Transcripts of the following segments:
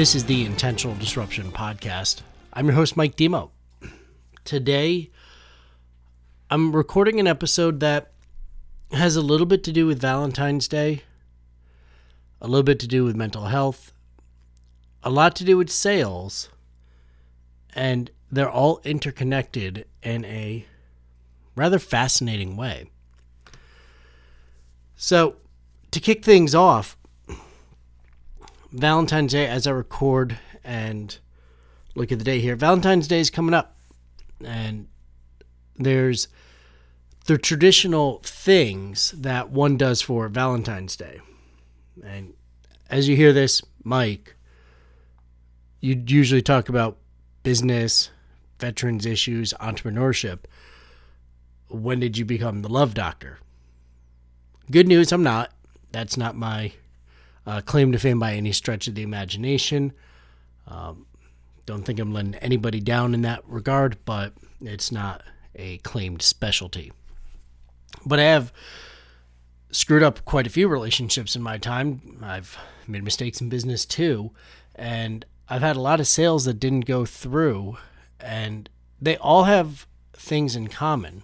This is the Intentional Disruption Podcast. I'm your host, Mike Demo. Today, I'm recording an episode that has a little bit to do with Valentine's Day, a little bit to do with mental health, a lot to do with sales, and they're all interconnected in a rather fascinating way. So, to kick things off, Valentine's Day, as I record and look at the day here, Valentine's Day is coming up. And there's the traditional things that one does for Valentine's Day. And as you hear this, Mike, you usually talk about business, veterans issues, entrepreneurship. When did you become the love doctor? Good news, I'm not. That's not my uh, claim to fame by any stretch of the imagination. Um, don't think I'm letting anybody down in that regard, but it's not a claimed specialty. But I have screwed up quite a few relationships in my time. I've made mistakes in business too, and I've had a lot of sales that didn't go through, and they all have things in common.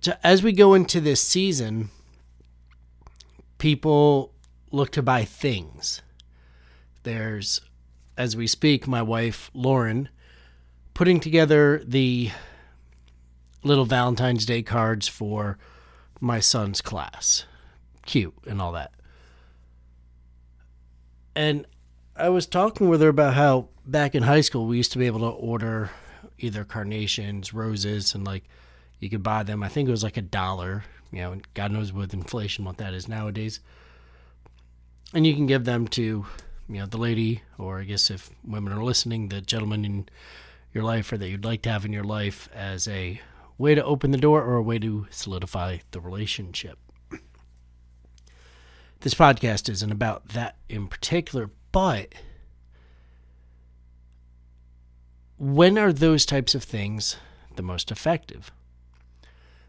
So as we go into this season, people look to buy things. There's, as we speak, my wife, Lauren, putting together the little Valentine's Day cards for my son's class. Cute and all that. And I was talking with her about how back in high school we used to be able to order either carnations, roses, and like you could buy them. I think it was like a dollar you know, God knows with inflation what that is nowadays. And you can give them to, you know, the lady, or I guess if women are listening, the gentleman in your life or that you'd like to have in your life as a way to open the door or a way to solidify the relationship. This podcast isn't about that in particular, but when are those types of things the most effective?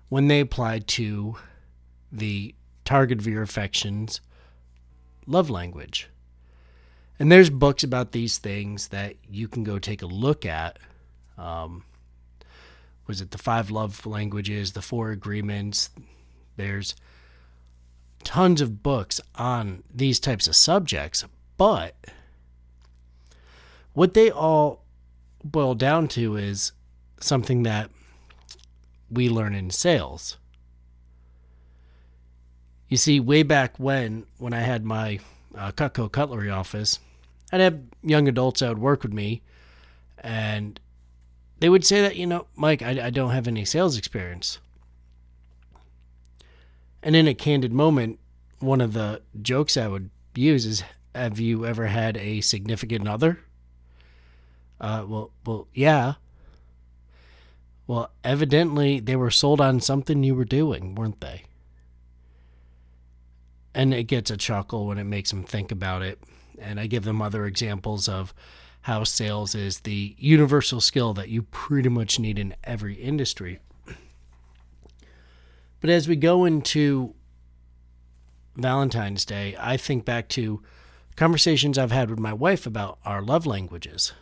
When they apply to the target of your affections love language. And there's books about these things that you can go take a look at. Um, was it the five love languages, the four agreements? There's tons of books on these types of subjects, but what they all boil down to is something that we learn in sales. You see, way back when, when I had my uh, Cutco Cutlery office, I'd have young adults that would work with me, and they would say that, you know, Mike, I, I don't have any sales experience. And in a candid moment, one of the jokes I would use is, "Have you ever had a significant other?" Uh, well, well, yeah. Well, evidently they were sold on something you were doing, weren't they? And it gets a chuckle when it makes them think about it. And I give them other examples of how sales is the universal skill that you pretty much need in every industry. But as we go into Valentine's Day, I think back to conversations I've had with my wife about our love languages.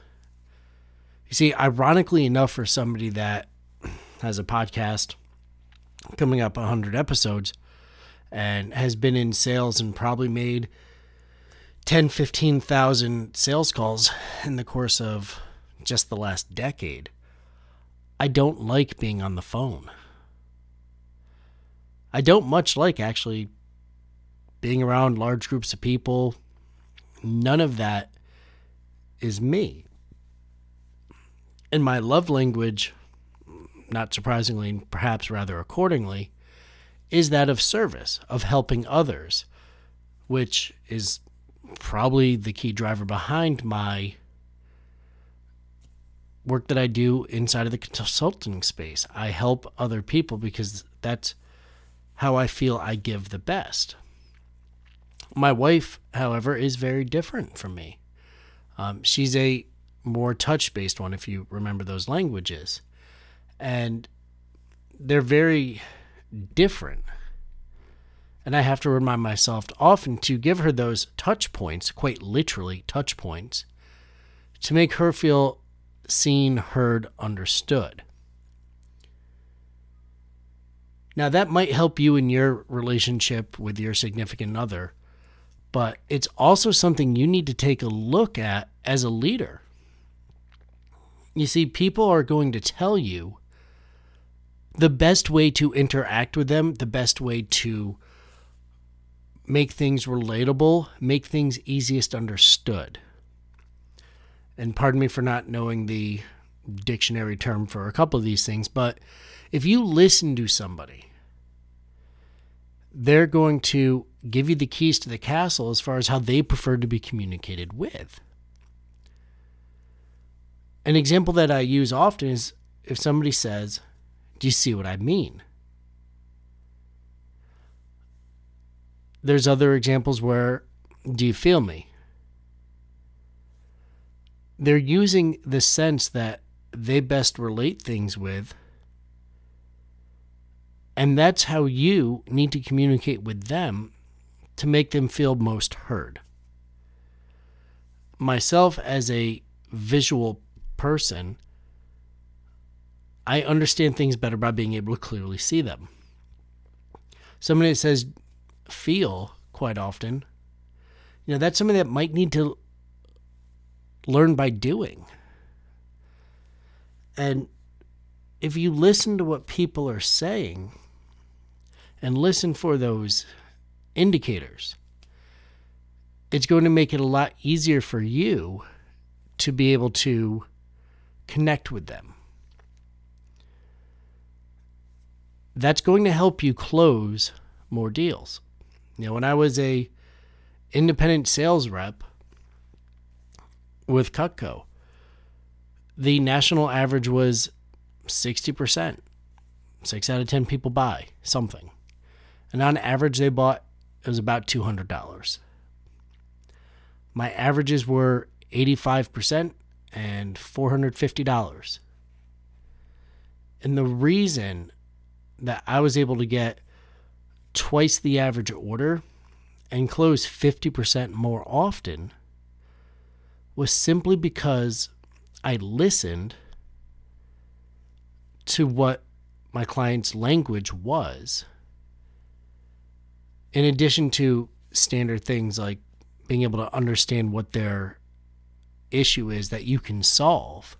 You see, ironically enough, for somebody that has a podcast coming up 100 episodes and has been in sales and probably made 10 15,000 sales calls in the course of just the last decade. I don't like being on the phone. I don't much like actually being around large groups of people. None of that is me. And my love language not surprisingly, and perhaps rather accordingly, is that of service, of helping others, which is probably the key driver behind my work that I do inside of the consulting space. I help other people because that's how I feel I give the best. My wife, however, is very different from me. Um, she's a more touch based one, if you remember those languages and they're very different. And I have to remind myself often to give her those touch points, quite literally touch points, to make her feel seen, heard, understood. Now, that might help you in your relationship with your significant other, but it's also something you need to take a look at as a leader. You see, people are going to tell you the best way to interact with them, the best way to make things relatable, make things easiest understood. And pardon me for not knowing the dictionary term for a couple of these things, but if you listen to somebody, they're going to give you the keys to the castle as far as how they prefer to be communicated with. An example that I use often is if somebody says, Do you see what I mean? There's other examples where, Do you feel me? They're using the sense that they best relate things with. And that's how you need to communicate with them to make them feel most heard. Myself, as a visual person, I understand things better by being able to clearly see them. Somebody that says feel quite often, you know, that's something that might need to learn by doing. And if you listen to what people are saying and listen for those indicators, it's going to make it a lot easier for you to be able to connect with them. That's going to help you close more deals. You know, when I was a independent sales rep with Cutco, the national average was 60%. Six out of 10 people buy something. And on average, they bought, it was about $200. My averages were 85% and $450. And the reason that I was able to get twice the average order and close 50% more often was simply because I listened to what my client's language was. In addition to standard things like being able to understand what their issue is that you can solve,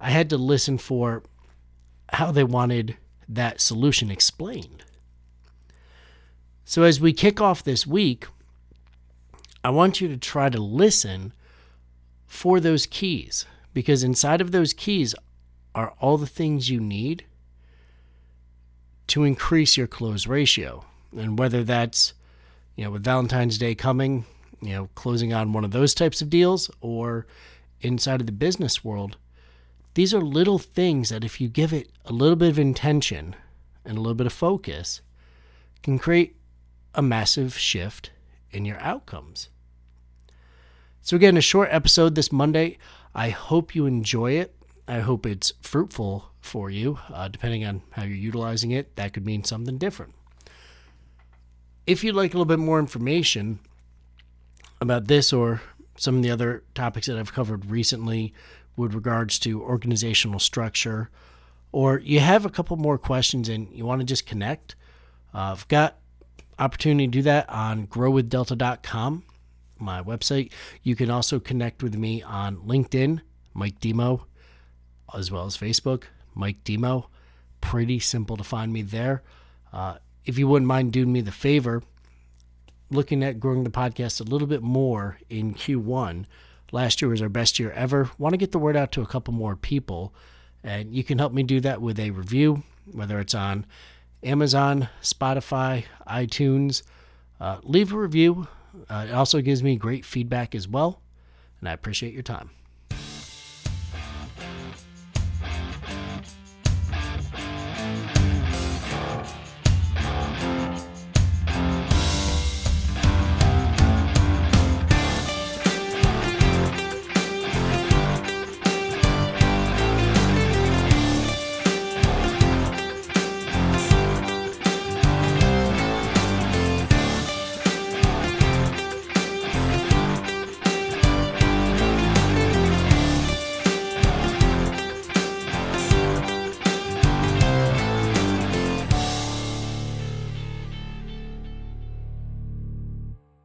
I had to listen for how they wanted that solution explained. So, as we kick off this week, I want you to try to listen for those keys because inside of those keys are all the things you need to increase your close ratio. And whether that's, you know, with Valentine's Day coming, you know, closing on one of those types of deals or inside of the business world, these are little things that if you give it a little bit of intention and a little bit of focus, can create a massive shift in your outcomes. So, again, a short episode this Monday. I hope you enjoy it. I hope it's fruitful for you. Uh, depending on how you're utilizing it, that could mean something different. If you'd like a little bit more information about this or some of the other topics that I've covered recently with regards to organizational structure, or you have a couple more questions and you want to just connect, uh, I've got opportunity to do that on growwithdelta.com, my website. You can also connect with me on LinkedIn, Mike Demo, as well as Facebook, Mike Demo. Pretty simple to find me there. Uh, if you wouldn't mind doing me the favor, looking at growing the podcast a little bit more in Q1. Last year was our best year ever. Want to get the word out to a couple more people, and you can help me do that with a review, whether it's on Amazon, Spotify, iTunes. Uh, leave a review. Uh, it also gives me great feedback as well, and I appreciate your time.